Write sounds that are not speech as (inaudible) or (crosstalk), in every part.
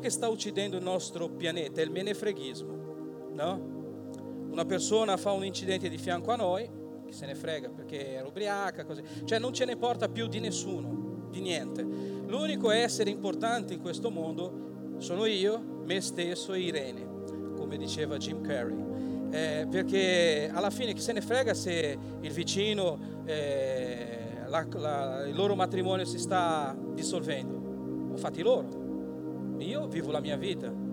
che sta uccidendo il nostro pianeta è il menefreghismo, no? Una persona fa un incidente di fianco a noi, chi se ne frega perché era ubriaca, così. Cioè non ce ne porta più di nessuno, di niente. L'unico essere importante in questo mondo sono io, me stesso e Irene, come diceva Jim Carrey. Eh, perché alla fine chi se ne frega se il vicino, eh, la, la, il loro matrimonio si sta dissolvendo, ho fatti loro io vivo la mia vita.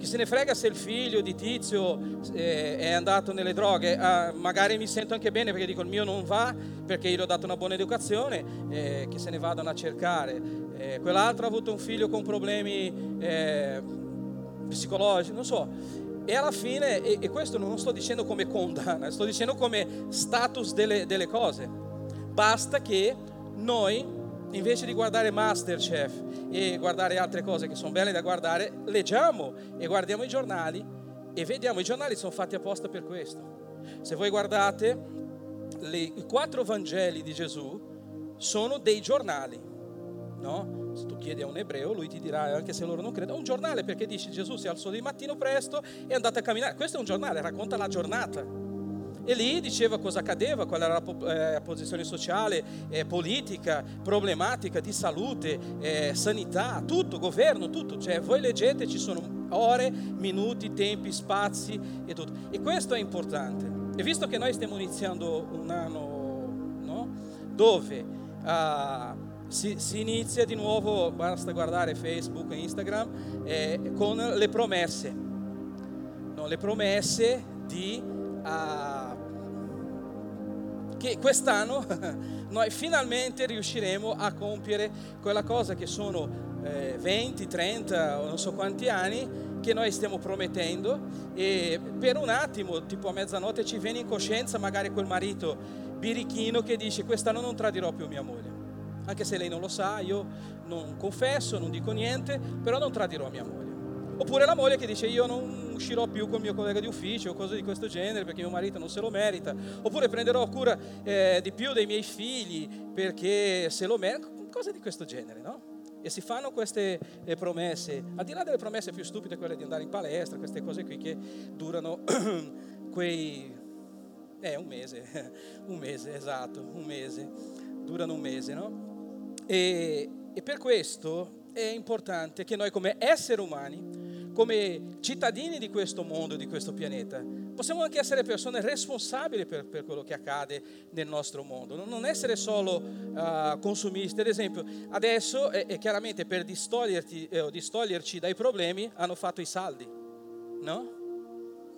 Chi se ne frega se il figlio di Tizio eh, è andato nelle droghe, ah, magari mi sento anche bene perché dico il mio non va perché gli ho dato una buona educazione, eh, che se ne vadano a cercare. Eh, quell'altro ha avuto un figlio con problemi eh, psicologici, non so. E alla fine, e, e, questo non lo sto dicendo come condanna, sto dicendo come status delle, delle cose. Basta che noi invece di guardare Masterchef e guardare altre cose che sono belle da guardare, leggiamo e guardiamo i giornali e vediamo, i giornali sono fatti apposta per questo. Se voi guardate, le, i quattro Vangeli di Gesù sono dei giornali, no? Se tu chiedi a un ebreo, lui ti dirà, anche se loro non credono, un giornale perché dice Gesù si alzò di mattino presto e è andato a camminare. Questo è un giornale, racconta la giornata e lì diceva cosa accadeva, qual era la eh, posizione sociale, eh, politica, problematica di salute, eh, sanità, tutto, governo, tutto. Cioè voi leggete, ci sono ore, minuti, tempi, spazi e tutto. E questo è importante. E visto che noi stiamo iniziando un anno no? dove uh, si, si, inizia di nuovo, basta guardare Facebook e Instagram, eh, con le promesse. No? Le promesse di... Uh, che quest'anno (laughs) noi finalmente riusciremo a compiere quella cosa che sono eh, 20, 30 o non so quanti anni che noi stiamo promettendo e per un attimo, tipo a mezzanotte, ci viene in coscienza magari quel marito birichino che dice quest'anno non tradirò più mia moglie. Anche se lei non lo sa, io non confesso, non dico niente, però non tradirò mia moglie. Oppure la moglie che dice io non uscirò più con il mio collega di ufficio o cose di questo genere perché mio marito non se lo merita. Oppure prenderò cura eh, di più dei miei figli perché se lo merita. Cose di questo genere, no? E si fanno queste eh, promesse, al di là delle promesse più stupide, quelle di andare in palestra, queste cose qui che durano (clears throat) quei... Eh, un mese, (laughs) un mese, esatto, un mese, durano un mese, no? E, e per questo è importante che noi come esseri umani come cittadini di questo mondo, di questo pianeta, possiamo anche essere persone responsabili per, per quello che accade nel nostro mondo, non essere solo uh, consumisti. Ad esempio, adesso, e, e chiaramente per distoglierti, eh, distoglierci dai problemi, hanno fatto i saldi, no?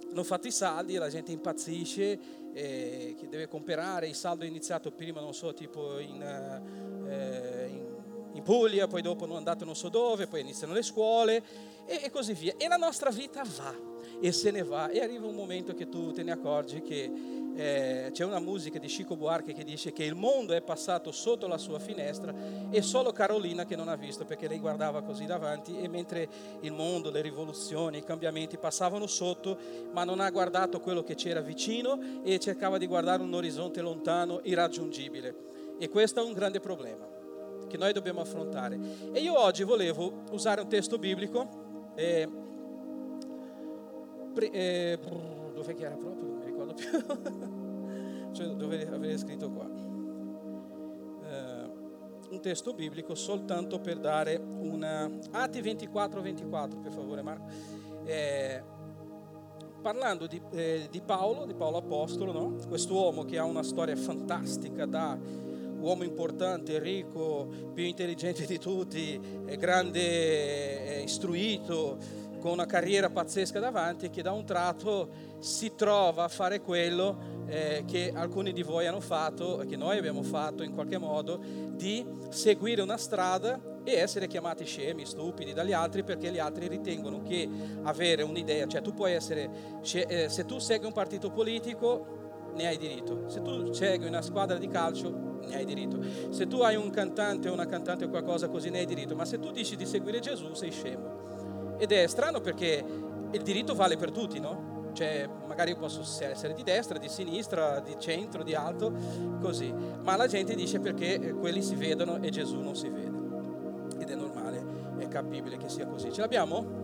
Hanno fatto i saldi, la gente impazzisce, eh, chi deve comprare, il saldo iniziato prima, non so, tipo in, eh, in in Puglia, poi dopo hanno andato non so dove, poi iniziano le scuole e, e, così via. E la nostra vita va e se ne va e arriva un momento che tu te ne accorgi che eh, c'è una musica di Chico Buarque che dice che il mondo è passato sotto la sua finestra e solo Carolina che non ha visto perché lei guardava così davanti e mentre il mondo, le rivoluzioni, i cambiamenti passavano sotto, ma non ha guardato quello che c'era vicino e cercava di guardare un orizzonte lontano, irraggiungibile. E questo è un grande problema che noi dobbiamo affrontare. E io oggi volevo usare un testo biblico. Eh, pre, eh, dove era proprio? Non mi ricordo più. (laughs) cioè, dove avevo scritto qua. Eh, un testo biblico soltanto per dare una... Atti 24, 24, per favore Marco. Eh, parlando di, eh, di, Paolo, di Paolo Apostolo, no? quest'uomo che ha una storia fantastica da uomo importante, ricco, più intelligente di tutti, grande, istruito, con una carriera pazzesca davanti, che da un tratto si trova a fare quello eh, che alcuni di voi hanno fatto, che noi abbiamo fatto in qualche modo, di seguire una strada e essere chiamati scemi, stupidi dagli altri perché gli altri ritengono che avere un'idea, cioè tu puoi essere, eh, se tu segui un partito politico ne hai diritto, se tu segui una squadra di calcio ne hai diritto. Se tu hai un cantante o una cantante o qualcosa così ne hai diritto, ma se tu dici di seguire Gesù sei scemo. Ed è strano perché il diritto vale per tutti, no? Cioè, magari io posso essere di destra, di sinistra, di centro, di alto, così. Ma la gente dice perché quelli si vedono e Gesù non si vede. Ed è normale, è incappibile che sia così. Ce l'abbiamo?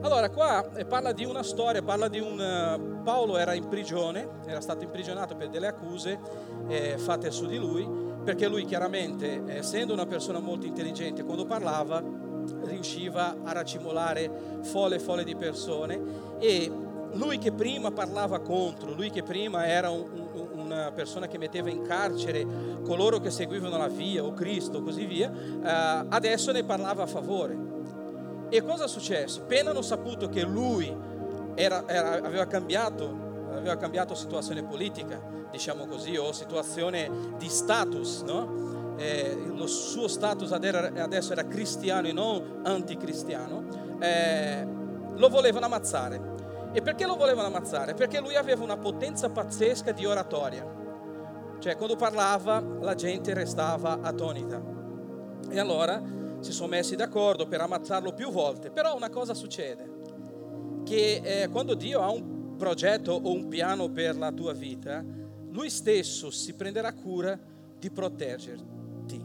Allora, qua eh, parla di una storia, parla di un... Uh, Paolo era in prigione, era stato imprigionato per delle accuse eh, fatte su di lui, perché lui chiaramente, essendo una persona molto intelligente, quando parlava riusciva a racimolare folle e folle di persone e lui che prima parlava contro, lui che prima era un, un, una persona che metteva in carcere coloro che seguivano la via o Cristo, così via, eh, adesso ne parlava a favore. E cosa è successo? Appena hanno saputo che lui era, era, aveva, cambiato, aveva cambiato situazione politica, diciamo così, o situazione di status, no? eh, lo suo status adesso era cristiano e non anticristiano, eh, lo volevano ammazzare. E perché lo volevano ammazzare? Perché lui aveva una potenza pazzesca di oratoria. Cioè, quando parlava, la gente restava attonita. E allora si sono messi d'accordo per ammazzarlo più volte, però una cosa succede, che eh, quando Dio ha un progetto o un piano per la tua vita, lui stesso si prenderà cura di proteggerti.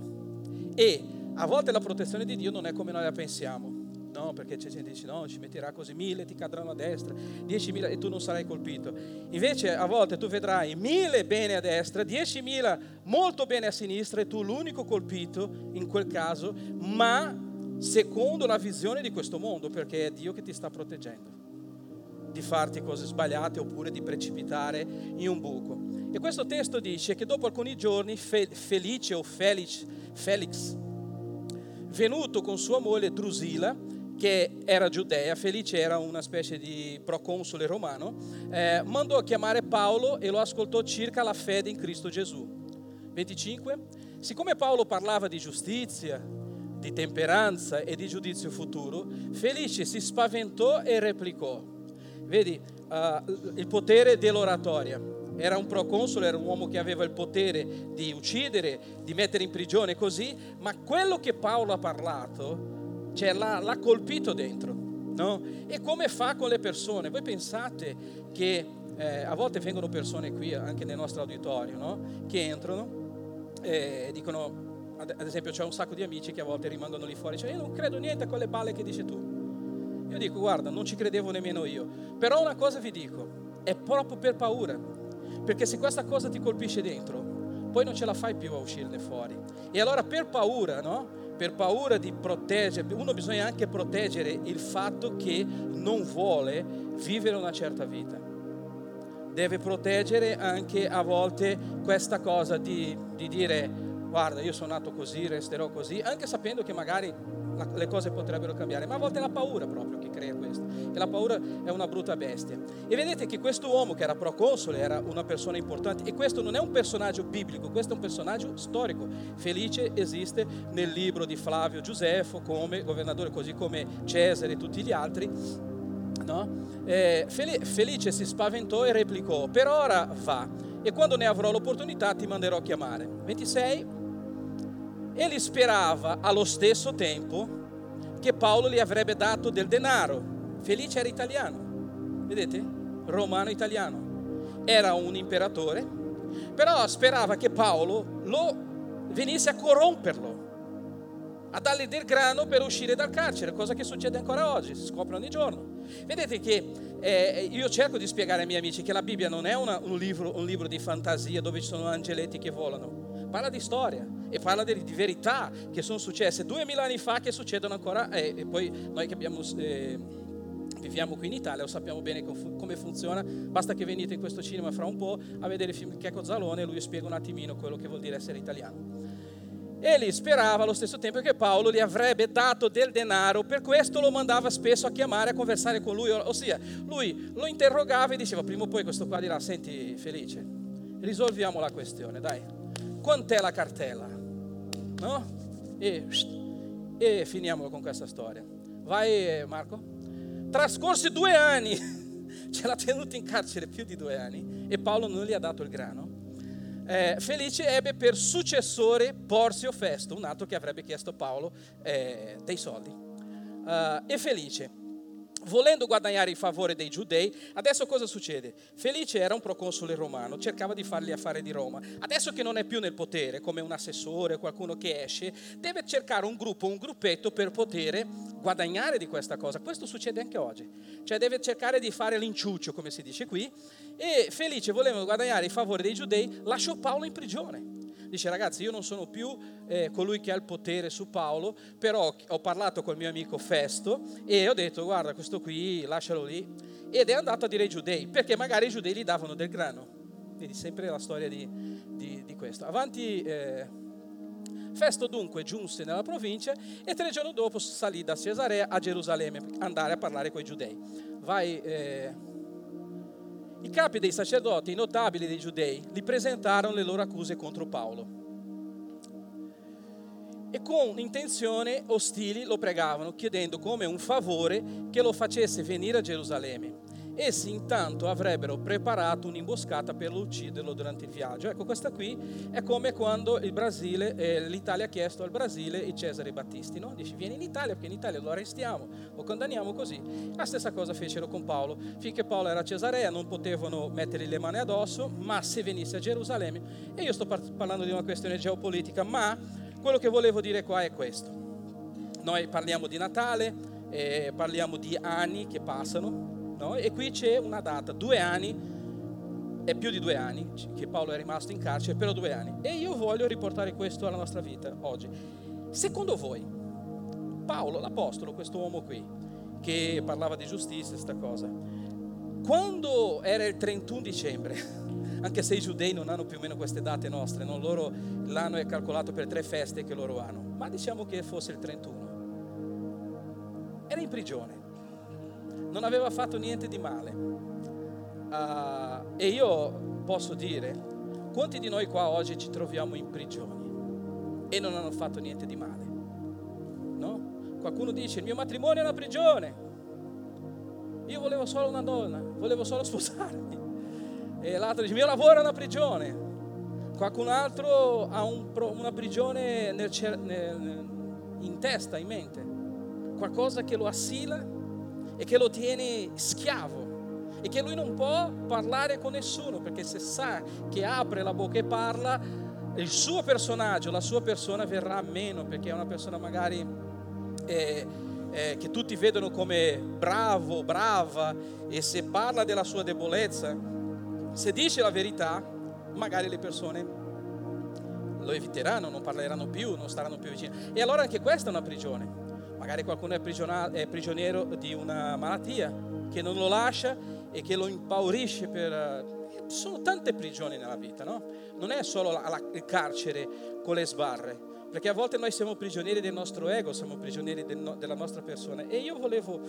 E a volte la protezione di Dio non è come noi la pensiamo. No, perché c'è gente che dice no, ci metterà così mille, ti cadranno a destra, diecimila e tu non sarai colpito. Invece a volte tu vedrai mille bene a destra, diecimila molto bene a sinistra e tu l'unico colpito in quel caso, ma secondo la visione di questo mondo, perché è Dio che ti sta proteggendo di farti cose sbagliate oppure di precipitare in un buco. E questo testo dice che dopo alcuni giorni Felice o Felix, Felix venuto con sua moglie Drusilla, che era giudea, Felice era una specie di proconsole romano, eh, mandò a chiamare Paolo e lo ascoltò circa la fede in Cristo Gesù. 25. Siccome Paolo parlava di giustizia, di temperanza e di giudizio futuro, Felice si spaventò e replicò. Vedi, uh, il potere dell'oratoria. Era un proconsole, era un uomo che aveva il potere di uccidere, di mettere in prigione così, ma quello che Paolo ha parlato cioè l'ha, l'ha colpito dentro. No? E come fa con le persone? Voi pensate che eh, a volte vengono persone qui, anche nel nostro auditorio, no? che entrano e dicono, ad esempio c'è un sacco di amici che a volte rimangono lì fuori, cioè io non credo niente a quelle balle che dici tu. Io dico, guarda, non ci credevo nemmeno io. Però una cosa vi dico, è proprio per paura. Perché se questa cosa ti colpisce dentro, poi non ce la fai più a uscirne fuori. E allora per paura, no? Per paura di proteggere, uno bisogna anche proteggere il fatto che non vuole vivere una certa vita. Deve proteggere anche a volte questa cosa di, di dire guarda io sono nato così, resterò così, anche sapendo che magari le cose potrebbero cambiare, ma a volte la paura proprio crea questo. E la paura è una brutta bestia. E vedete che questo uomo che era proconsole era una persona importante e questo non è un personaggio biblico, questo è un personaggio storico. Felice esiste nel libro di Flavio Giuseppo come governatore, così come Cesare e tutti gli altri. No? Eh, Felice si spaventò e replicò, per ora va, e quando ne avrò l'opportunità ti manderò a chiamare. 26 Egli sperava allo stesso tempo che Paolo gli avrebbe dato del denaro. Felice era italiano, vedete? Romano italiano. Era un imperatore, però sperava che Paolo lo venisse a corromperlo, a dargli del grano per uscire dal carcere, cosa che succede ancora oggi, si scopre ogni giorno. Vedete che eh, io cerco di spiegare ai miei amici che la Bibbia non è una, un, libro, un libro di fantasia dove ci sono angeletti che volano, parla di storia e parla di, di verità che sono successe duemila anni fa che succedono ancora eh, e poi noi che abbiamo, eh, viviamo qui in Italia lo sappiamo bene come funziona, basta che venite in questo cinema fra un po' a vedere il film Checco Zalone e lui spiega un attimino quello che vuol dire essere italiano. Egli sperava allo stesso tempo che Paolo gli avrebbe dato del denaro, per questo lo mandava spesso a chiamare, a conversare con lui, ossia lui lo interrogava e diceva prima o poi questo qua dirà, senti Felice, risolviamo la questione, dai, quant'è la cartella? No? E, e finiamolo con questa storia. Vai Marco. Trascorsi due anni, (laughs) ce l'ha tenuto in carcere più di due anni e Paolo non gli ha dato il grano eh, Felice ebbe per successore Porzio Festo, un altro che avrebbe chiesto a Paolo eh, dei soldi. Uh, e Felice volendo guadagnare il favore dei giudei, adesso cosa succede? Felice era un proconsole romano, cercava di fargli affari di Roma. Adesso che non è più nel potere, come un assessore, qualcuno che esce, deve cercare un gruppo, un gruppetto per poter guadagnare di questa cosa. Questo succede anche oggi. Cioè deve cercare di fare l'inciuccio, come si dice qui, e Felice voleva guadagnare il favore dei giudei, lasciò Paolo in prigione dice ragazzi io non sono più eh, colui che ha il potere su Paolo, però ho parlato col mio amico Festo e ho detto guarda questo qui lascialo lì ed è andato a dire ai giudei perché magari i giudei gli davano del grano. Vedi sempre la storia di, di, di questo. Avanti. Eh, Festo dunque giunse nella provincia e tre giorni dopo salì da Cesarea a Gerusalemme per andare a parlare con i giudei. Vai, eh, i capi dei sacerdoti, i notabili dei giudei, gli presentarono le loro accuse contro Paolo. E con intenzione ostili lo pregavano, chiedendo come un favore che lo facesse venire a Gerusalemme essi intanto avrebbero preparato un'imboscata per ucciderlo durante il viaggio. Ecco, questa qui è come quando Brasile, eh, l'Italia ha chiesto al Brasile i Cesare Battisti, no? Dice vieni in Italia perché in Italia lo arrestiamo, lo condanniamo così. La stessa cosa fecero con Paolo. Finché Paolo era a Cesarea non potevano mettergli le mani addosso, ma se venisse a Gerusalemme, e io sto parlando di una questione geopolitica, ma quello che volevo dire qua è questo. Noi parliamo di Natale, eh, parliamo di anni che passano, No? E qui c'è una data, due anni, è più di due anni che Paolo è rimasto in carcere, però due anni. E io voglio riportare questo alla nostra vita oggi. Secondo voi, Paolo, l'Apostolo, questo uomo qui, che parlava di giustizia, questa cosa, quando era il 31 dicembre, (laughs) anche se i giudei non hanno più o meno queste date nostre, no? loro, l'anno è calcolato per tre feste che loro hanno, ma diciamo che fosse il 31, era in prigione non aveva fatto niente di male. Uh, e io posso dire, quanti di noi qua oggi ci troviamo in prigione e non hanno fatto niente di male? No? Qualcuno dice, il mio matrimonio è una prigione. Io volevo solo una donna, volevo solo (laughs) sposarmi. E l'altro dice, il mio lavoro è una prigione. Qualcun altro ha un, una prigione nel, nel, in testa, in mente. Qualcosa che lo assila e che lo tiene schiavo e che lui non può parlare con nessuno perché se sa che apre la bocca e parla, il suo personaggio, la sua persona verrà meno perché è una persona magari eh, eh, che tutti vedono come bravo, brava e se parla della sua debolezza, se dice la verità, magari le persone lo eviteranno, non parleranno più, non staranno più vicino. E allora anche questa è una prigione magari qualcuno è, è prigioniero di una malattia che non lo lascia e che lo impaurisce per... Eh, sono tante prigioni nella vita, no? Non è solo la, la, il carcere con le sbarre, perché a volte noi siamo prigionieri del nostro ego, siamo prigionieri del, della nostra persona. E io volevo,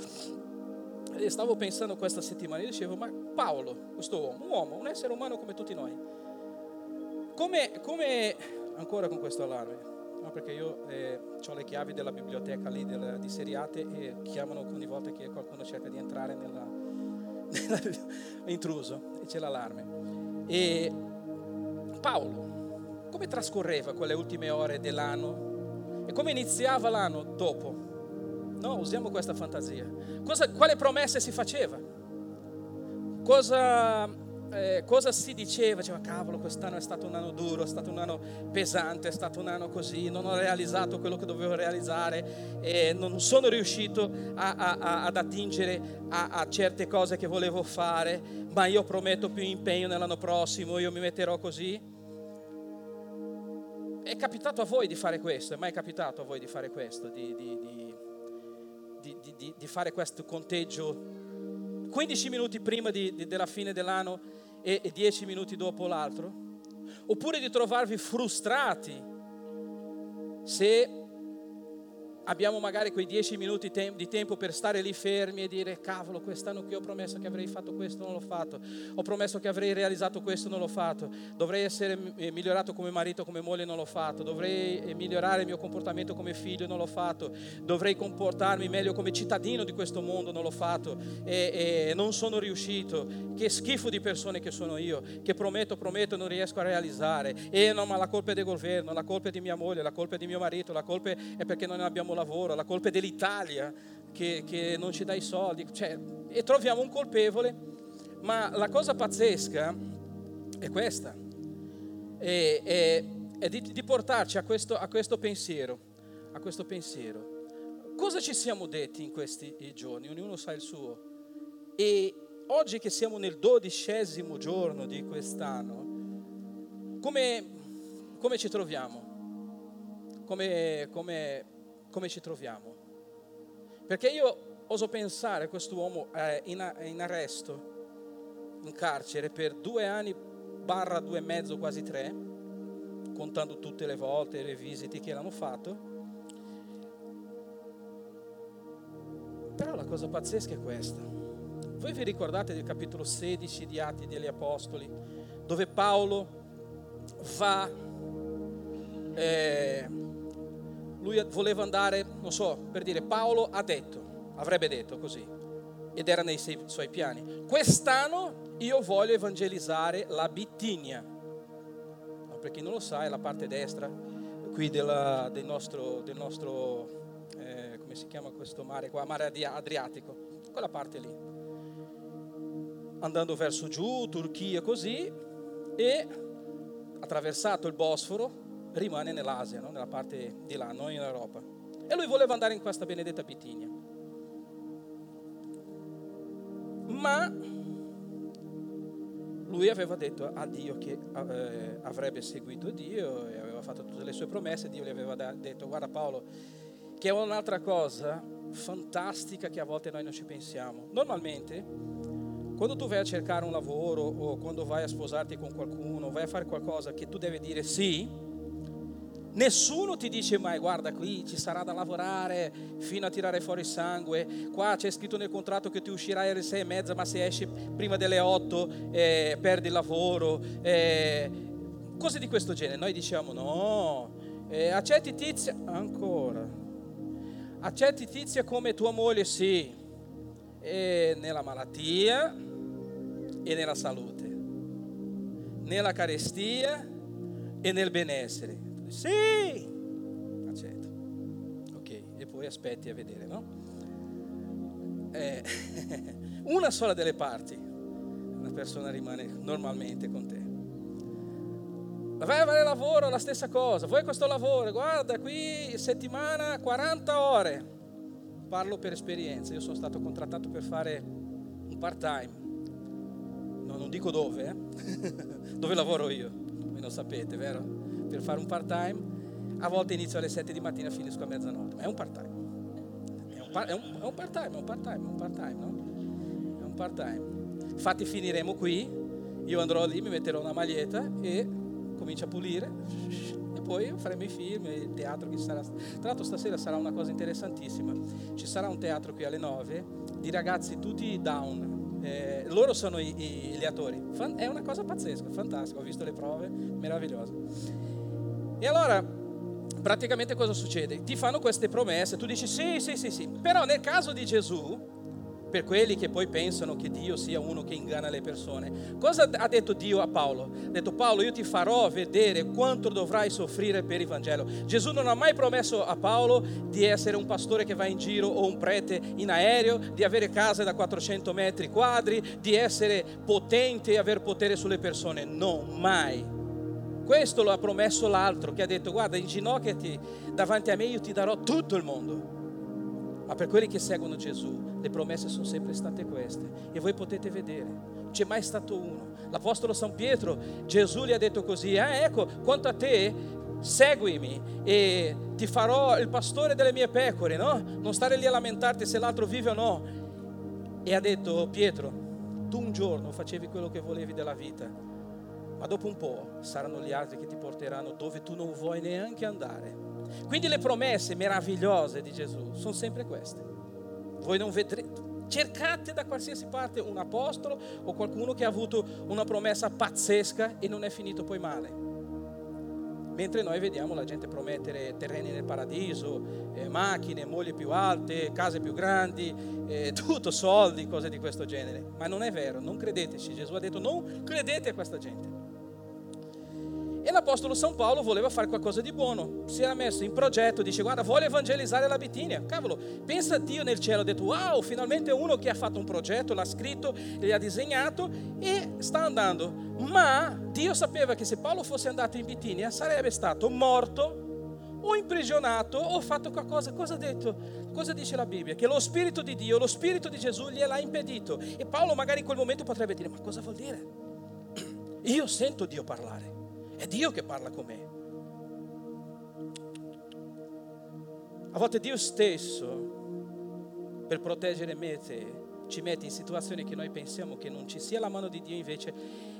stavo pensando questa settimana, io dicevo, ma Paolo, questo uomo, un uomo, un essere umano come tutti noi, come, come ancora con questo allarme, No, perché io eh, ho le chiavi della biblioteca lì del, di Seriate e chiamano ogni volta che qualcuno cerca di entrare nella, (laughs) nella intruso e c'è l'allarme. E Paolo, come trascorreva quelle ultime ore dell'anno e come iniziava l'anno dopo? No, usiamo questa fantasia. Cosa, quale promesse si faceva? Cosa eh, cosa si diceva? Diceva, cavolo, quest'anno è stato un anno duro, è stato un anno pesante, è stato un anno così, non ho realizzato quello che dovevo realizzare, e non sono riuscito a, a, a, ad attingere a, certe cose che volevo fare, ma io prometto più impegno nell'anno prossimo, io mi metterò così. È capitato a voi di fare questo? È mai capitato a voi di fare questo? Di, di, di, di fare questo conteggio 15 minuti prima della fine dell'anno e, dieci minuti dopo l'altro? Oppure di trovarvi frustrati se abbiamo magari quei dieci minuti di tempo per stare lì fermi e dire cavolo quest'anno che ho promesso che avrei fatto questo non l'ho fatto. Ho promesso che avrei realizzato questo non l'ho fatto. Dovrei essere eh, migliorato come marito come moglie non l'ho fatto. Dovrei eh, migliorare il mio comportamento come figlio non l'ho fatto. Dovrei comportarmi meglio come cittadino di questo mondo non l'ho fatto. E, e non sono riuscito. Che schifo di persone che sono io che prometto prometto non riesco a realizzare. E no ma la colpa è del governo la colpa è di mia moglie la colpa è di mio marito la colpa è perché non abbiamo lavoro, la colpa è dell'Italia. che, che non ci dai soldi, cioè, e troviamo un colpevole, ma la cosa pazzesca è questa, è, è, è di, di, portarci a questo, a questo pensiero, a questo pensiero. Cosa ci siamo detti in questi giorni? Ognuno sa il suo. E oggi che siamo nel dodicesimo giorno di quest'anno, come, come ci troviamo? Come, come, come, ci troviamo? Perché io oso pensare quest'uomo eh, in, in arresto, in carcere per due anni barra due e mezzo, quasi tre, contando tutte le volte, le visite che l'hanno fatto Però la cosa pazzesca è questa. Voi vi ricordate del capitolo 16 di Atti degli Apostoli, dove Paolo va, eh, lui voleva andare, non so, per dire, Paolo ha detto, avrebbe detto così, ed era nei suoi piani, quest'anno io voglio evangelizzare la Bittinia. No, per chi non lo sa, è la parte destra qui della, del nostro, del nostro come si chiama questo mare qua, mare Adriatico, quella parte lì. Andando verso giù, Turchia così, e attraversato il Bosforo rimane nell'Asia, no? nella parte di là, non in Europa. E lui voleva andare in questa benedetta Bitinia. Ma lui aveva detto a Dio che eh, avrebbe seguito Dio e aveva fatto tutte le sue promesse. Dio gli aveva detto: Guarda, Paolo, che è un'altra cosa fantastica che a volte noi non ci pensiamo. Normalmente, quando tu vai a cercare un lavoro o quando vai a sposarti con qualcuno, vai a fare qualcosa che tu devi dire sì, nessuno ti dice mai guarda qui ci sarà da lavorare fino a tirare fuori sangue, qua c'è scritto nel contratto che tu uscirai alle sei e mezza, ma se esci prima delle otto eh, perdi il lavoro, eh, cose di questo genere. Noi diciamo no, eh, accetti tizia ancora accetti tizia come tua moglie, sì, e nella malattia e nella salute, nella carestia e nel benessere. Sì, accetto. Ok, e poi aspetti a vedere, no? Eh, (laughs) una sola delle parti, una persona rimane normalmente con te. Vai a fare lavoro, la stessa cosa. Vuoi questo lavoro? Guarda, qui settimana 40 ore. Parlo per esperienza. Io sono stato contrattato per fare un part time. No, non dico dove, eh? (laughs) dove lavoro io. Voi lo sapete, vero? Per fare un part time. A volte inizio alle 7 di mattina e finisco a mezzanotte. Ma è un part time. È un, part time, è un part time, è un part time, no? È un part time. Infatti finiremo qui. Io andrò lì, mi metterò una maglietta e comincia a pulire e poi faremo i film, il teatro che sarà. Tra l'altro stasera sarà una cosa interessantissima. Ci sarà un teatro qui alle 9 di ragazzi tutti down. Eh, loro sono i, i, gli attori. Fan, è una cosa pazzesca, fantastica. Ho visto le prove, meraviglioso. E allora, praticamente cosa succede? Ti fanno queste promesse, tu dici sì, sì, sì, sì. Però nel caso di Gesù, per quelli che poi pensano che Dio sia uno che inganna le persone. Cosa ha detto Dio a Paolo? Ha detto Paolo, io ti farò vedere quanto dovrai soffrire per il Vangelo. Gesù non ha mai promesso a Paolo di essere un pastore che va in giro o un prete in aereo, di avere case da 400 metri quadri, di essere potente e aver potere sulle persone. No, mai. Questo lo ha promesso l'altro che ha detto guarda inginocchiati davanti a me io ti darò tutto il mondo. Ma per quelli che seguono Gesù le promesse sono sempre state queste e voi potete vedere, non c'è mai stato uno. L'Apostolo San Pietro, Gesù gli ha detto così, ah, ecco, quanto a te, seguimi e ti farò il pastore delle mie pecore, no? Non stare lì a lamentarti se l'altro vive o no. E ha detto, Pietro, tu un giorno facevi quello che volevi della vita, ma dopo un po' saranno gli altri che ti porteranno dove tu non vuoi neanche andare. Quindi le promesse meravigliose di Gesù sono sempre queste voi non vedrete. Cercate da qualsiasi parte un apostolo o qualcuno che ha avuto una promessa pazzesca e non è finito poi male. Mentre noi vediamo la gente promettere terreni nel paradiso, eh, macchine, mogli più alte, case più grandi, eh, (laughs) tutto soldi, cose di questo genere. Ma non è vero, non credeteci. Gesù ha detto non credete a questa gente. E l'Apostolo San Paolo voleva fare qualcosa di buono, si era messo in progetto, dice guarda voglio evangelizzare la Bitinia. Cavolo, pensa a Dio nel cielo, ha detto wow, finalmente uno che ha fatto un progetto, l'ha scritto, li ha disegnato e sta andando. Ma Dio sapeva che se Paolo fosse andato in Bitinia sarebbe stato morto o imprigionato o fatto qualcosa. Cosa ha detto? Cosa dice la Bibbia? Che lo Spirito di Dio, lo Spirito di Gesù gliel'ha impedito. E Paolo magari in quel momento potrebbe dire, ma cosa vuol dire? (clears throat) Io sento Dio parlare. È Dio che parla con me. A volte Dio stesso, per proteggere me e te, ci mette in situazioni che noi pensiamo che non ci sia la mano di Dio, invece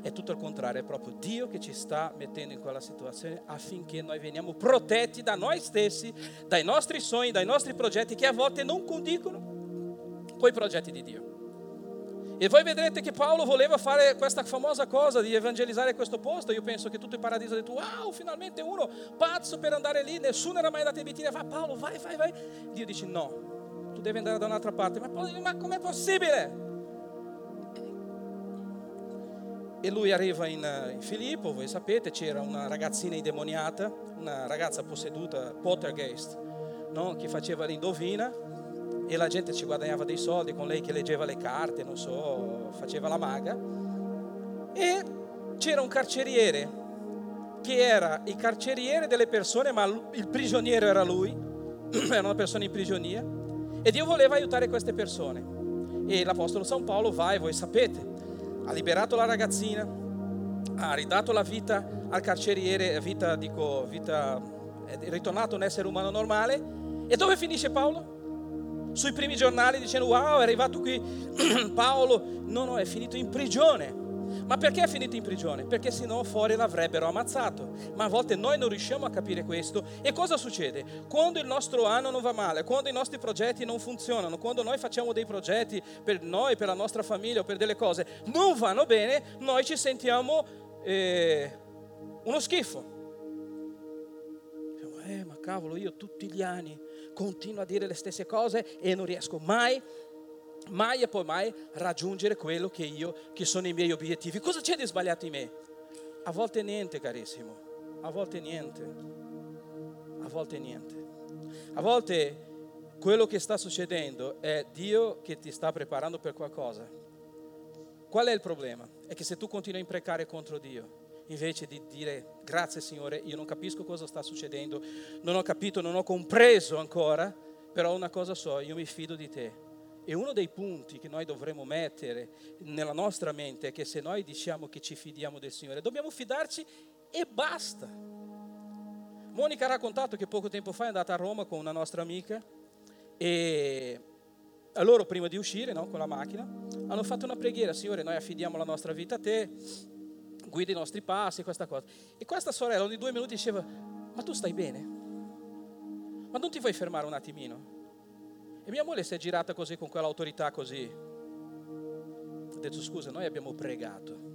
è tutto il contrario, è proprio Dio che ci sta mettendo in quella situazione affinché noi veniamo protetti da noi stessi, dai nostri sogni, dai nostri progetti che a volte non condicono con i progetti di Dio. E voi vedrete che Paolo voleva fare questa famosa cosa di evangelizzare questo posto. Io penso che tutto il paradiso ha detto, wow, finalmente uno pazzo per andare lì, nessuno era mai andato in Bitinia, va Paolo, vai, vai, vai. Dio dice, no, tu devi andare da un'altra parte. Ma, ma com'è possibile? E lui arriva in, in, Filippo, voi sapete, c'era una ragazzina indemoniata, una ragazza posseduta, Pottergeist, no? che faceva l'indovina e la gente ci guadagnava dei soldi con lei che leggeva le carte, non so, faceva la maga. E c'era un carceriere che era il carceriere delle persone, ma il prigioniero era lui, (clears throat) era una persona in prigionia, e Dio voleva aiutare queste persone. E l'Apostolo San Paolo va, e voi sapete, ha liberato la ragazzina, ha ridato la vita al carceriere, vita, dico, vita, è ritornato un essere umano normale. E dove finisce Paolo? Sui primi giornali dicendo wow è arrivato qui (clears throat) Paolo, no no è finito in prigione. Ma perché è finito in prigione? Perché se no fuori l'avrebbero ammazzato. Ma a volte noi non riusciamo a capire questo. E cosa succede? Quando il nostro anno non va male, quando i nostri progetti non funzionano, quando noi facciamo dei progetti per noi, per la nostra famiglia o per delle cose non vanno bene, noi ci sentiamo eh, uno schifo. Eh, ma cavolo, io tutti gli anni continuo a dire le stesse cose e non riesco mai, mai e poi mai raggiungere quello che io, che sono i miei obiettivi. Cosa c'è di sbagliato in me? A volte niente, carissimo, a volte niente, a volte niente. A volte quello che sta succedendo è Dio che ti sta preparando per qualcosa. Qual è il problema? È che se tu continui a imprecare contro Dio, invece di dire grazie Signore, io non capisco cosa sta succedendo, non ho capito, non ho compreso ancora, però una cosa so, io mi fido di te. E uno dei punti che noi dovremmo mettere nella nostra mente è che se noi diciamo che ci fidiamo del Signore, dobbiamo fidarci e basta. Monica ha raccontato che poco tempo fa è andata a Roma con una nostra amica e loro prima di uscire no, con la macchina hanno fatto una preghiera, Signore noi affidiamo la nostra vita a te, guida i nostri passi, questa cosa. E questa sorella ogni due minuti diceva, ma tu stai bene? Ma non ti vuoi fermare un attimino? E mia moglie si è girata così con quell'autorità così. Ha detto scusa, noi abbiamo pregato.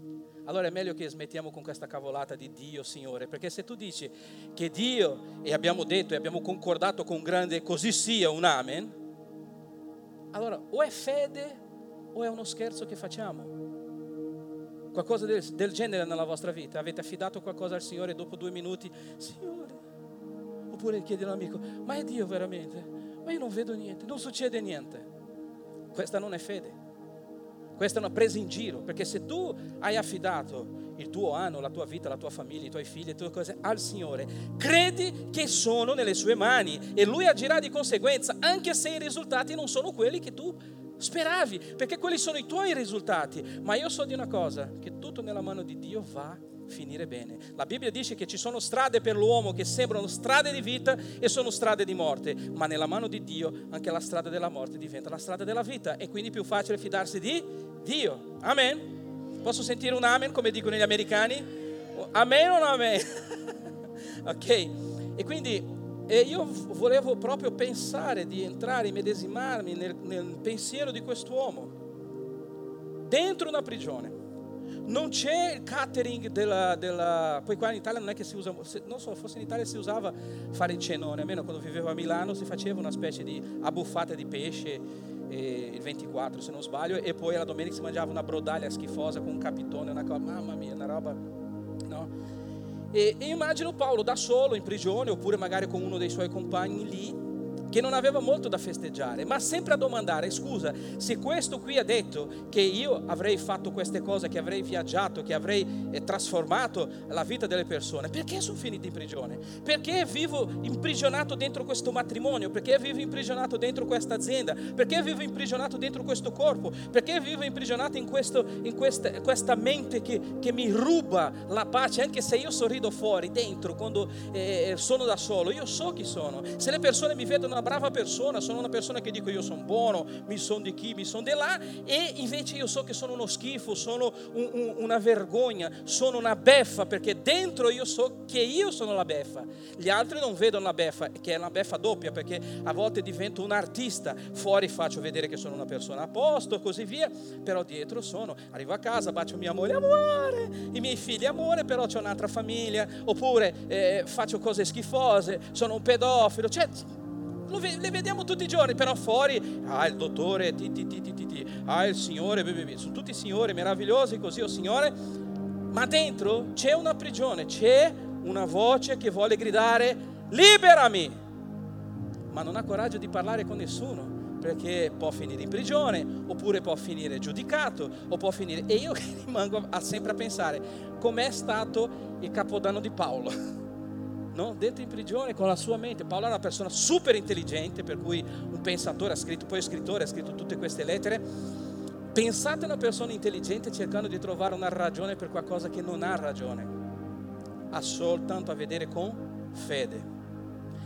Allora è meglio che smettiamo con questa cavolata di Dio, Signore, perché se tu dici che Dio, e abbiamo detto e abbiamo concordato con grande così sia un amen, allora o è fede o è uno scherzo che facciamo qualcosa del, del, genere nella vostra vita? Avete affidato qualcosa al Signore e dopo due minuti, Signore, oppure chiedi all'amico, ma è Dio veramente? Ma io non vedo niente, non succede niente. Questa non è fede. Questa è una presa in giro, perché se tu hai affidato il tuo anno, la tua vita, la tua famiglia, i tuoi figli, le tue cose al Signore, credi che sono nelle sue mani e Lui agirà di conseguenza, anche se i risultati non sono quelli che tu speravi, perché quelli sono i tuoi risultati. Ma io so di una cosa, che tutto nella mano di Dio va finire bene. La Bibbia dice che ci sono strade per l'uomo che sembrano strade di vita e sono strade di morte, ma nella mano di Dio anche la strada della morte diventa la strada della vita e quindi è più facile fidarsi di Dio. Amen. Posso sentire un amen come dicono gli americani? Amen o no amen? (laughs) ok. E quindi e io volevo proprio pensare di entrare, medesimarmi nel, nel pensiero di quest'uomo, dentro una prigione. Non c'è il catering della, della, Poi qua in Italia non è che si usa... Non so, forse in Italia si usava fare il cenone, almeno quando vivevo a Milano si faceva una specie di abbuffata di pesce eh, il 24 se non sbaglio, e poi la domenica si mangiava una brodaglia schifosa con un capitone, una. Mamma mia, una roba... No? E, e immagino Paolo da solo in prigione, oppure magari con uno dei suoi compagni lì, che non aveva molto da festeggiare, ma sempre a domandare, scusa, se questo qui ha detto che io avrei fatto queste cose, che avrei viaggiato, che avrei eh, trasformato la vita delle persone, perché sono finito in prigione? Perché vivo imprigionato dentro questo matrimonio? Perché vivo imprigionato dentro questa azienda? Perché vivo imprigionato dentro questo corpo? Perché vivo imprigionato in, questo, in questa, questa, mente che, che, mi ruba la pace, anche se io sorrido fuori, dentro, quando eh, sono da solo, io so chi sono. Se le persone mi vedono una brava persona, sono una persona che dico io sono buono, mi sono di chi, mi sono di là, e invece io so che sono uno schifo, sono un, un, una vergogna, sono una beffa, perché dentro io so che io sono la beffa. Gli altri non vedono la beffa, che è una beffa doppia, perché a volte divento un artista, fuori faccio vedere che sono una persona a posto così via, però dietro sono, arrivo a casa, bacio mia moglie, amore, i miei figli, amore, però c'è un'altra famiglia, oppure eh, faccio cose schifose, sono un pedofilo, cioè le vediamo tutti i giorni, però fuori, ah il dottore, ti, ti, ti, ti, ti, ah il signore, beh, beh, sono tutti signori meravigliosi così, oh signore, ma dentro c'è una prigione, c'è una voce che vuole gridare liberami, ma non ha coraggio di parlare con nessuno perché può finire in prigione oppure può finire giudicato o può finire. E io (laughs) rimango sempre a pensare com'è stato il capodanno di Paolo no? dentro in prigione con la sua mente. Paolo era una persona super intelligente, per cui un pensatore ha scritto, poi scrittore, ha scritto tutte queste lettere. Pensate a una persona intelligente cercando di trovare una ragione per qualcosa che non ha ragione, ha soltanto a vedere con fede.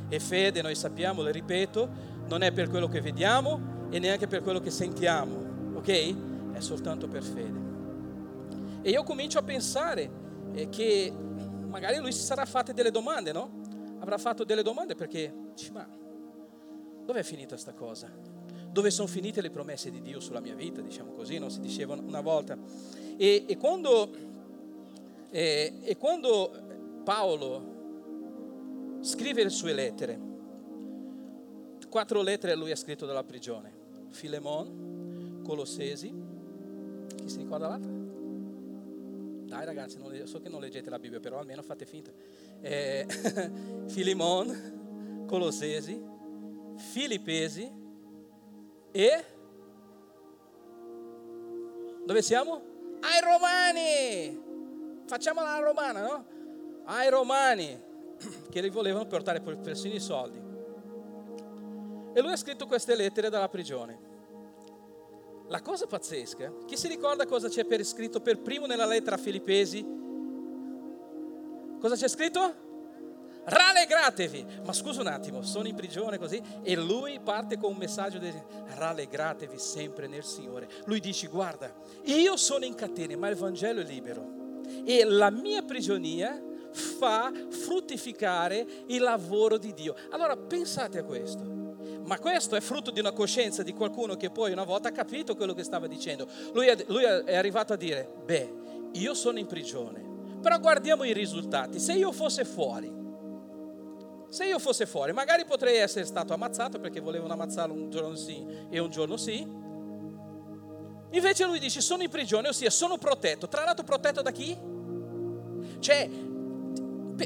E fede, noi sappiamo, lo ripeto, non è per quello che vediamo e neanche per quello che sentiamo, ok? È soltanto per fede. E io comincio a pensare eh, che magari lui si sarà fatto delle domande, no? Avrà fatto delle domande perché dice, ma dove è finita questa cosa? Dove sono finite le promesse di Dio sulla mia vita, diciamo così, non si diceva una volta. E, e, quando, eh, e quando Paolo scrive le sue lettere, quattro lettere lui ha scritto dalla prigione, Filemon, Colossesi, chi si ricorda l'altra? Dai ragazzi, non, so che non leggete la Bibbia, però almeno fate finta. Eh, (laughs) Filimon, Colossesi, Filippesi e... Dove siamo? Ai Romani! Facciamola alla romana, no? Ai Romani, (clears throat) che li volevano portare persino i soldi. E lui ha scritto queste lettere dalla prigione. La cosa pazzesca, chi si ricorda cosa c'è per scritto per primo nella lettera a Filippesi? Cosa c'è scritto? Rallegratevi. Ma scusa un attimo, sono in prigione così e lui parte con un messaggio di rallegratevi sempre nel Signore. Lui dice guarda, io sono in catene ma il Vangelo è libero e la mia prigionia fa fruttificare il lavoro di Dio. Allora pensate a questo. Ma questo è frutto di una coscienza di qualcuno che poi una volta ha capito quello che stava dicendo. Lui è, lui è arrivato a dire, beh, io sono in prigione, però guardiamo i risultati. Se io fosse fuori, se io fosse fuori, magari potrei essere stato ammazzato perché volevano ammazzarlo un giorno sì e un giorno sì. Invece lui dice, sono in prigione, ossia sono protetto. Tra l'altro protetto da chi? Cioè,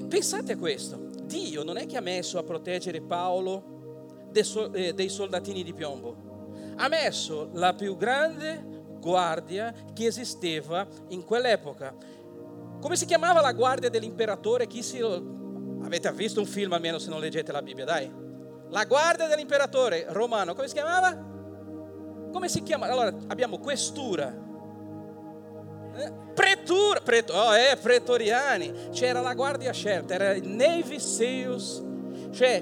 pensate a questo. Dio non è che ha messo a proteggere Paolo dei soldatini di piombo. Ha messo la più grande guardia che esisteva in quell'epoca. Come si chiamava la guardia dell'imperatore? Chi si... Avete visto un film almeno se non leggete la Bibbia, dai. La guardia dell'imperatore romano, come si chiamava? Come si chiama? Allora abbiamo questura, eh, pretura, pret, oh, eh, pretoriani, c'era la guardia scelta, era il Navy Seals, cioè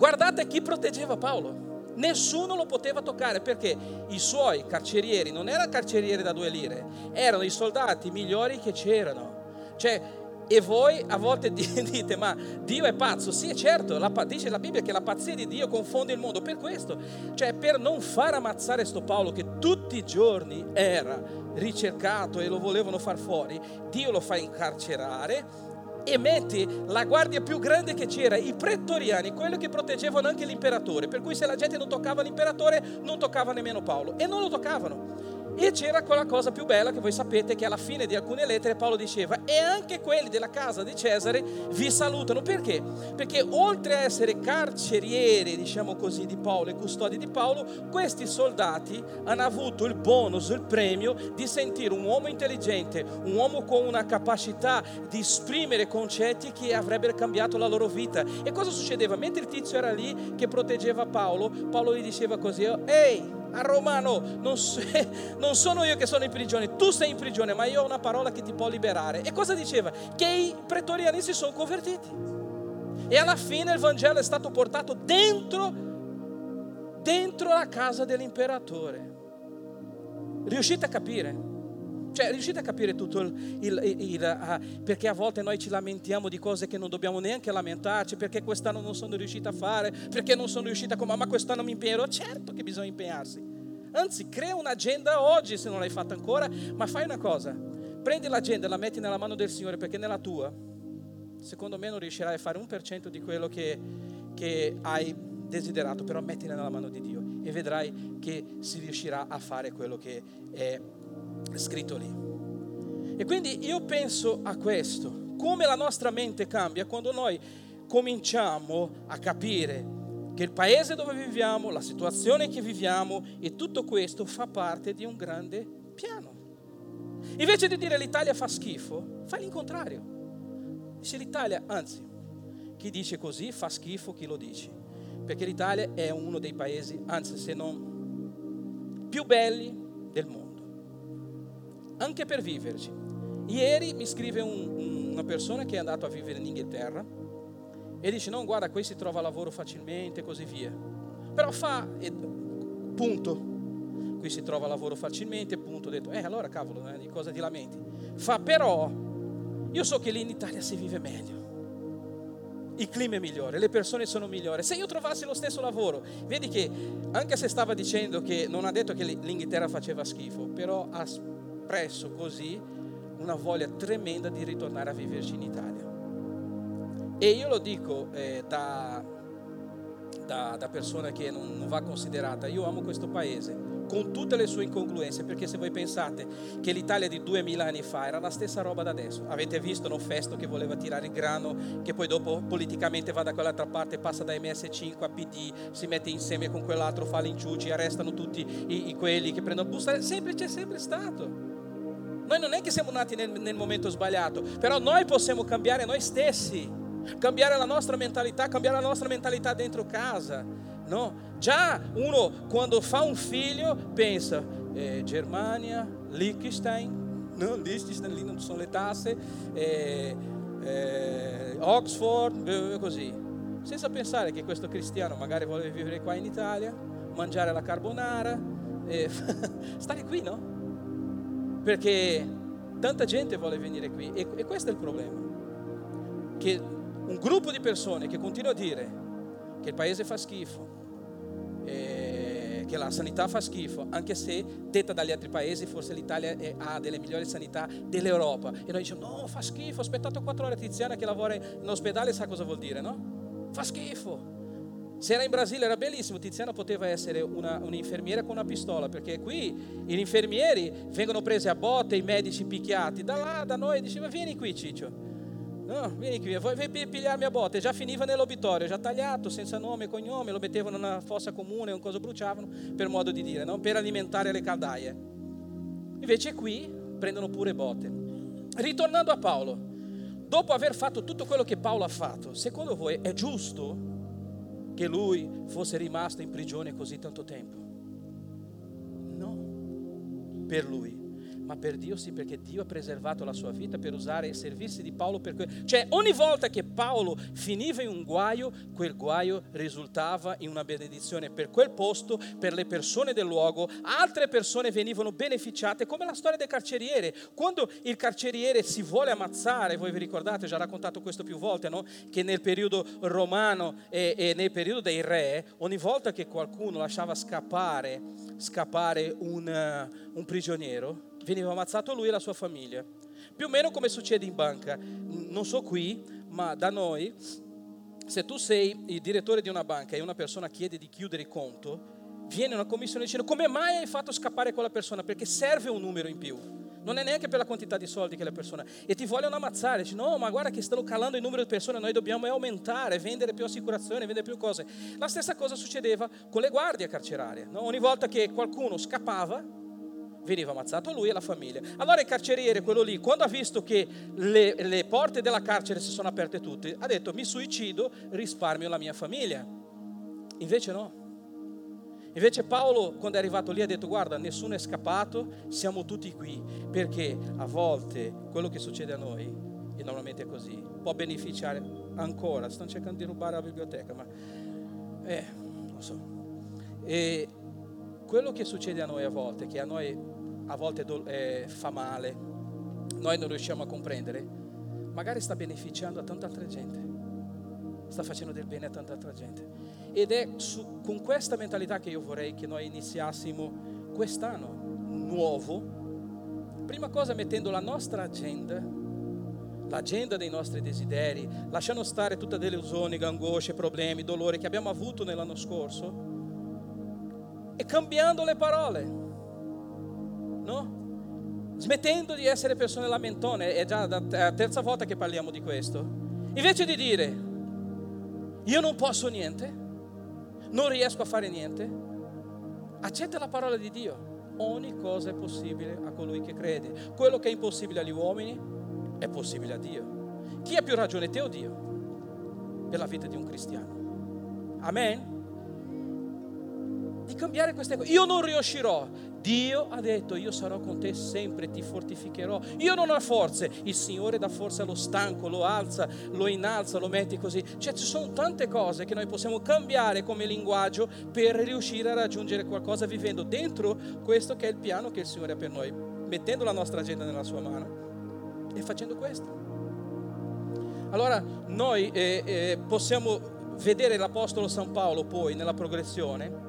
Guardate chi proteggeva Paolo. Nessuno lo poteva toccare perché i suoi carcerieri non erano carcerieri da due lire, erano i soldati migliori che c'erano. Cioè, e voi a volte (laughs) dite, ma Dio è pazzo. Sì, certo, la, dice la Bibbia che la pazzia di Dio confonde il mondo. Per questo, cioè per non far ammazzare sto Paolo che tutti i giorni era ricercato e lo volevano far fuori, Dio lo fa incarcerare e metti la guardia più grande che c'era, i pretoriani, quelli che proteggevano anche l'imperatore, per cui se la gente non toccava l'imperatore non toccava nemmeno Paolo e non lo toccavano. E c'era quella cosa più bella che voi sapete che alla fine di alcune lettere Paolo diceva e anche quelli della casa di Cesare vi salutano. Perché? Perché oltre a essere carcerieri, diciamo così, di Paolo e custodi di Paolo, questi soldati hanno avuto il bonus, il premio di sentire un uomo intelligente, un uomo con una capacità di esprimere concetti che avrebbero cambiato la loro vita. E cosa succedeva? Mentre il tizio era lì che proteggeva Paolo, Paolo gli diceva così, ehi, a Romano, non, (laughs) non, sono io che sono in prigione, tu sei in prigione, ma io ho una parola che ti può liberare. E cosa diceva? Che i pretoriani si sono convertiti. E alla fine il Vangelo è stato portato dentro, dentro la casa dell'imperatore. Riuscite a capire? Cioè, riuscite a capire tutto il, il, il uh, perché a volte noi ci lamentiamo di cose che non dobbiamo neanche lamentarci, perché quest'anno non sono riuscita a fare, perché non sono riuscita a ma quest'anno mi impegnerò. Certo che bisogna impegnarsi. Anzi, crea un'agenda oggi se non l'hai fatta ancora, ma fai una cosa. Prendi l'agenda e la metti nella mano del Signore, perché nella tua, secondo me, non riuscirai a fare un per cento di quello che, che hai desiderato, però mettila nella mano di Dio e vedrai che si riuscirà a fare quello che è scritto lì. E quindi io penso a questo, come la nostra mente cambia quando noi cominciamo a capire che il paese dove viviamo, la situazione che viviamo e tutto questo fa parte di un grande piano. Invece di dire l'Italia fa schifo, fai l'incontrario. Dice l'Italia, anzi, chi dice così fa schifo chi lo dice, perché l'Italia è uno dei paesi, anzi se non più belli del mondo anche per viverci. Ieri mi scrive un, una persona che è andata a vivere in Inghilterra e dice no guarda qui si trova lavoro facilmente e così via. Però fa, e, punto, qui si trova lavoro facilmente, punto, ho detto eh allora cavolo eh, cosa ti lamenti? Fa però, io so che lì in Italia si vive meglio il clima è migliore, le persone sono migliori. Se io trovassi lo stesso lavoro, vedi che anche se stava dicendo che non ha detto che l'Inghilterra faceva schifo, però ha espresso così una voglia tremenda di ritornare a viverci in Italia. E io lo dico eh, da, da, da, persona che non, non va considerata, io amo questo paese con tutte le sue incongruenze, perché se voi pensate che l'Italia di 2000 anni fa era la stessa roba da adesso, avete visto no, Festo che voleva tirare il grano, che poi dopo politicamente va da quell'altra parte, passa da MS5 a PD, si mette insieme con quell'altro, fa l'inciuci, arrestano tutti i, i quelli che prendono busta, sempre c'è sempre stato. Noi non è che siamo nati nel, nel momento sbagliato, però noi possiamo cambiare noi stessi, cambiare la nostra mentalità, cambiare la nostra mentalità dentro casa. No? Già uno quando fa un figlio pensa eh, Germania, Liechtenstein, no? Liechtenstein lì non sono le tasse, eh, eh, Oxford, così. Senza pensare che questo cristiano magari vuole vivere qua in Italia, mangiare la carbonara, (laughs) stare qui, no? Perché tanta gente vuole venire qui e, e questo è il problema. Che un gruppo di persone che continua a dire che il paese fa schifo, che la sanità fa schifo, anche se detta dagli altri paesi, forse l'Italia è, ha delle migliori sanità dell'Europa. E noi diciamo, no, fa schifo, ho aspettato quattro ore Tiziana che lavora in ospedale, sa cosa vuol dire, no? Fa schifo. Se era in Brasile era bellissimo, Tiziana poteva essere una, un'infermiera con una pistola, perché qui gli infermieri vengono presi a botte, i medici picchiati, da là, da noi, diceva vieni qui Ciccio, no, vieni qui, vuoi pigliarmi a botte, già finiva nell'obitorio, già tagliato, senza nome e cognome, lo mettevano nella fossa comune, un cosa bruciavano, per modo di dire, no? per alimentare le caldaie. Invece qui prendono pure botte. Ritornando a Paolo, dopo aver fatto tutto quello che Paolo ha fatto, secondo voi è giusto? Che lui fosse rimasto in prigione così tanto tempo. No, per lui ma per Dio sì, perché Dio ha preservato la sua vita per usare e servirsi di Paolo per quello. Cioè, ogni volta che Paolo finiva in un guaio, quel guaio risultava in una benedizione per quel posto, per le persone del luogo, altre persone venivano beneficiate, come la storia del carceriere. Quando il carceriere si vuole ammazzare, voi vi ricordate, ho già raccontato questo più volte, no? che nel periodo romano e, e nel periodo dei re, ogni volta che qualcuno lasciava scappare, scappare un, uh, un prigioniero, veniva ammazzato lui e la sua famiglia. Più o meno come succede in banca. Non so qui, ma da noi, se tu sei il direttore di una banca e una persona chiede di chiudere il conto, viene una commissione dicendo come mai hai fatto scappare quella persona? Perché serve un numero in più. Non è neanche per la quantità di soldi che la persona. E ti vogliono ammazzare. Dici, no, ma guarda che stanno calando il numero di persone, noi dobbiamo aumentare, vendere più assicurazioni, vendere più cose. La stessa cosa succedeva con le guardie carcerarie. No? Ogni volta che qualcuno scappava, veniva ammazzato lui e la famiglia. Allora il carceriere, quello lì, quando ha visto che le, le porte della carcere si sono aperte tutte, ha detto mi suicido, risparmio la mia famiglia. Invece no. Invece Paolo, quando è arrivato lì, ha detto guarda, nessuno è scappato, siamo tutti qui, perché a volte quello che succede a noi, e normalmente è così, può beneficiare ancora, stanno cercando di rubare la biblioteca, ma eh, non so. E quello che succede a noi a volte, che a noi a volte eh, fa male, noi non riusciamo a comprendere, magari sta beneficiando a tanta altra gente, sta facendo del bene a tanta altra gente. Ed è su, con questa mentalità che io vorrei che noi iniziassimo quest'anno nuovo, prima cosa mettendo la nostra agenda, l'agenda dei nostri desideri, lasciando stare tutte le delusioni, angosce, problemi, dolori che abbiamo avuto nell'anno scorso e cambiando le parole, no? Smettendo di essere persone lamentone, è già la terza volta che parliamo di questo. Invece di dire, io non posso niente, non riesco a fare niente, accetta la parola di Dio. Ogni cosa è possibile a colui che crede. Quello che è impossibile agli uomini è possibile a Dio. Chi ha più ragione, te o Dio? Per la vita di un cristiano. Amen di cambiare queste cose. Io non riuscirò. Dio ha detto, io sarò con te sempre, ti fortificherò. Io non ho forze, il Signore dà forza allo stanco, lo alza, lo innalza, lo metti così. Cioè ci sono tante cose che noi possiamo cambiare come linguaggio per riuscire a raggiungere qualcosa vivendo dentro questo che è il piano che il Signore ha per noi, mettendo la nostra agenda nella sua mano e facendo questo. Allora noi eh, eh, possiamo vedere l'Apostolo San Paolo poi nella progressione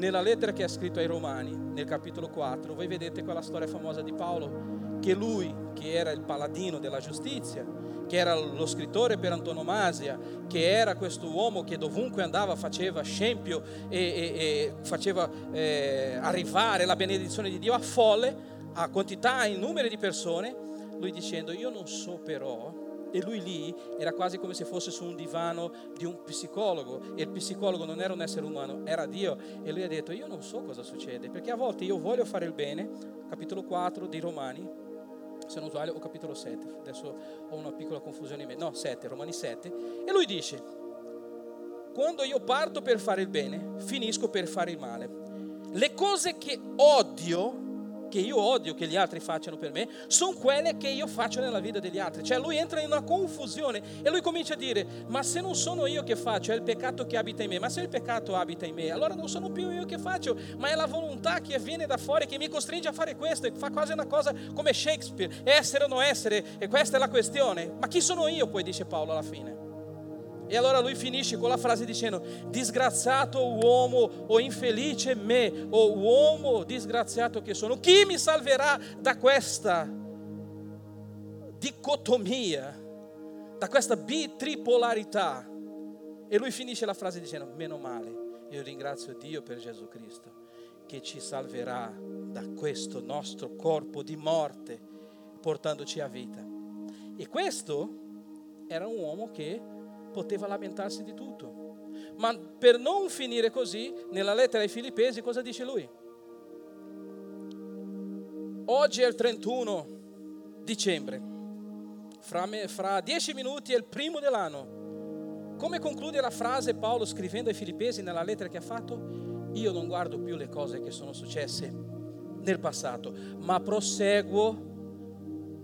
nella lettera che ha scritto ai Romani, nel capitolo 4, voi vedete quella storia famosa di Paolo, che lui, che era il paladino della giustizia, che era lo scrittore per antonomasia, che era questo uomo che dovunque andava faceva scempio e, e, e faceva eh, arrivare la benedizione di Dio a folle, a quantità, in numeri di persone, lui dicendo io non so però e lui lì era quasi come se fosse su un divano di un psicologo. E il psicologo non era un essere umano, era Dio. E lui ha detto io non so cosa succede perché a volte io voglio fare il bene, capitolo 4 di Romani, se non sbaglio o capitolo 7, adesso ho una piccola confusione in me, no 7, Romani 7 e lui dice quando io parto per fare il bene finisco per fare il male. Le cose che odio che io odio che gli altri facciano per me, sono quelle che io faccio nella vita degli altri. Cioè lui entra in una confusione e lui comincia a dire, ma se non sono io che faccio, è il peccato che abita in me, ma se il peccato abita in me, allora non sono più io che faccio, ma è la volontà che viene da fuori che mi costringe a fare questo e fa quasi una cosa come Shakespeare, essere o non essere, e questa è la questione. Ma chi sono io poi, dice Paolo alla fine? E allora lui finisce con la frase dicendo: Disgraziato uomo o infelice me, o uomo disgraziato che sono, chi mi salverà da questa dicotomia, da questa bitripolarità? E lui finisce la frase dicendo: Meno male, io ringrazio Dio per Gesù Cristo che ci salverà da questo nostro corpo di morte, portandoci a vita. E questo era un uomo che poteva lamentarsi di tutto. Ma per non finire così, nella lettera ai Filippesi cosa dice lui? Oggi è il 31 dicembre, fra, me, fra dieci minuti è il primo dell'anno. Come conclude la frase Paolo scrivendo ai Filippesi nella lettera che ha fatto? Io non guardo più le cose che sono successe nel passato, ma proseguo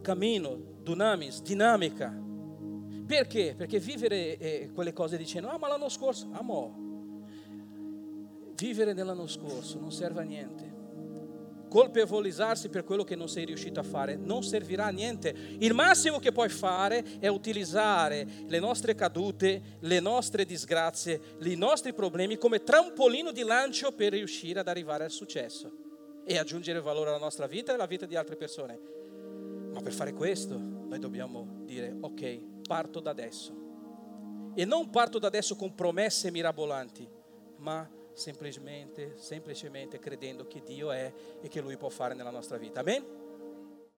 cammino, dunamis, dinamica perché? Perché vivere eh, quelle cose dicendo, ah ma l'anno scorso, amo, vivere nell'anno scorso non serve a niente. Colpevolizzarsi per quello che non sei riuscito a fare non servirà a niente. Il massimo che puoi fare è utilizzare le nostre cadute, le nostre disgrazie, i nostri problemi come trampolino di lancio per riuscire ad arrivare al successo e aggiungere valore alla nostra vita e alla vita di altre persone. Ma per fare questo noi dobbiamo dire ok, parto da adesso. E non parto da adesso con promesse mirabolanti, ma semplicemente, semplicemente credendo che Dio è e che Lui può fare nella nostra vita. Amen?